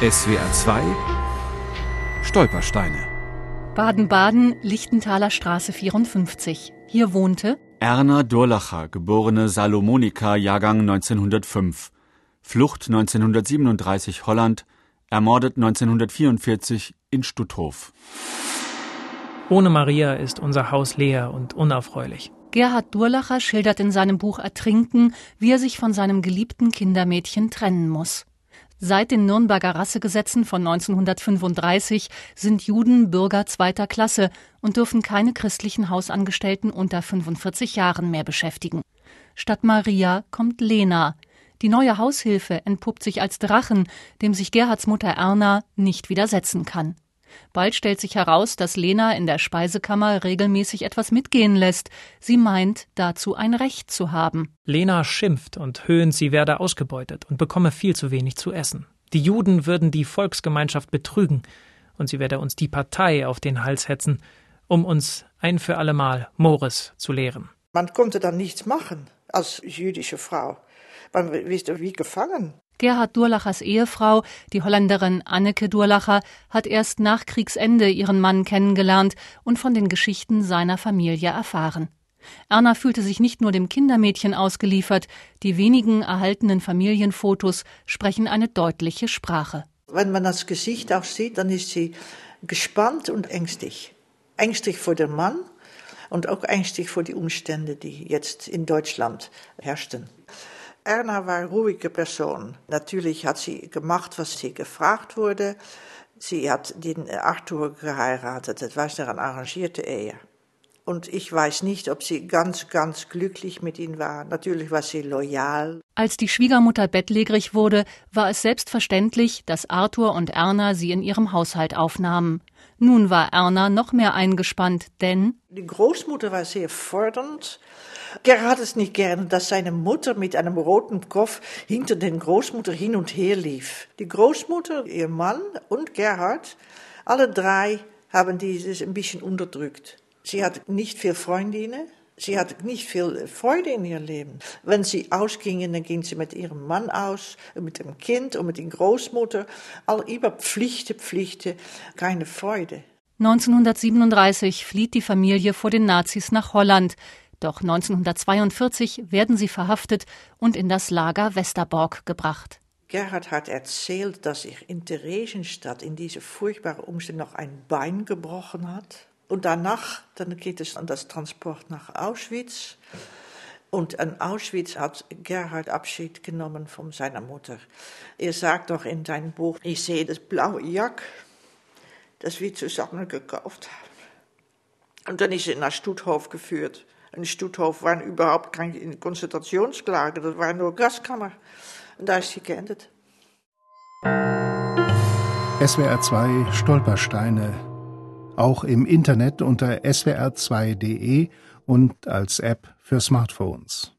SWR 2 Stolpersteine Baden-Baden, Lichtenthaler Straße 54. Hier wohnte Erna Durlacher, geborene Salomonika, Jahrgang 1905. Flucht 1937 Holland, ermordet 1944 in Stutthof. Ohne Maria ist unser Haus leer und unerfreulich. Gerhard Durlacher schildert in seinem Buch Ertrinken, wie er sich von seinem geliebten Kindermädchen trennen muss. Seit den Nürnberger Rassegesetzen von 1935 sind Juden Bürger zweiter Klasse und dürfen keine christlichen Hausangestellten unter 45 Jahren mehr beschäftigen. Statt Maria kommt Lena. Die neue Haushilfe entpuppt sich als Drachen, dem sich Gerhards Mutter Erna nicht widersetzen kann. Bald stellt sich heraus, dass Lena in der Speisekammer regelmäßig etwas mitgehen lässt. Sie meint, dazu ein Recht zu haben. Lena schimpft und höhnt, sie werde ausgebeutet und bekomme viel zu wenig zu essen. Die Juden würden die Volksgemeinschaft betrügen und sie werde uns die Partei auf den Hals hetzen, um uns ein für allemal Mores zu lehren. Man konnte dann nichts machen als jüdische Frau. Man wisste wie gefangen. Gerhard Durlachers Ehefrau, die Holländerin Anneke Durlacher, hat erst nach Kriegsende ihren Mann kennengelernt und von den Geschichten seiner Familie erfahren. Erna fühlte sich nicht nur dem Kindermädchen ausgeliefert, die wenigen erhaltenen Familienfotos sprechen eine deutliche Sprache. Wenn man das Gesicht auch sieht, dann ist sie gespannt und ängstlich. Ängstlich vor dem Mann und auch ängstlich vor die Umstände, die jetzt in Deutschland herrschten. Erna war ruhige Person. Natürlich hat sie gemacht, was sie gefragt wurde. Sie hat den Arthur geheiratet. Das war eine arrangierte Ehe. Und ich weiß nicht, ob sie ganz, ganz glücklich mit ihm war. Natürlich war sie loyal. Als die Schwiegermutter bettlägerig wurde, war es selbstverständlich, dass Arthur und Erna sie in ihrem Haushalt aufnahmen. Nun war Erna noch mehr eingespannt, denn die Großmutter war sehr fordernd. Gerhard hat es nicht gerne, dass seine Mutter mit einem roten Kopf hinter den Großmutter hin und her lief. Die Großmutter, ihr Mann und Gerhard, alle drei haben dieses ein bisschen unterdrückt. Sie hat nicht viel Freundinnen. Sie hatte nicht viel Freude in ihr Leben. Wenn sie ausgingen, dann ging sie mit ihrem Mann aus, mit dem Kind und mit der Großmutter. All über Pflichten, Pflichten, keine Freude. 1937 flieht die Familie vor den Nazis nach Holland. Doch 1942 werden sie verhaftet und in das Lager Westerbork gebracht. Gerhard hat erzählt, dass sich in Theresienstadt in diese furchtbaren Umstände noch ein Bein gebrochen hat. Und danach, dann geht es an das Transport nach Auschwitz. Und an Auschwitz hat Gerhard Abschied genommen von seiner Mutter. Er sagt doch in seinem Buch, ich sehe das blaue Jack, das wir zusammen gekauft haben. Und dann ist er nach Stutthof geführt. In Stutthof waren überhaupt keine Konzentrationslager, das war nur Gaskammer. Und da ist sie geendet. SWR 2 Stolpersteine auch im Internet unter swr2.de und als App für Smartphones.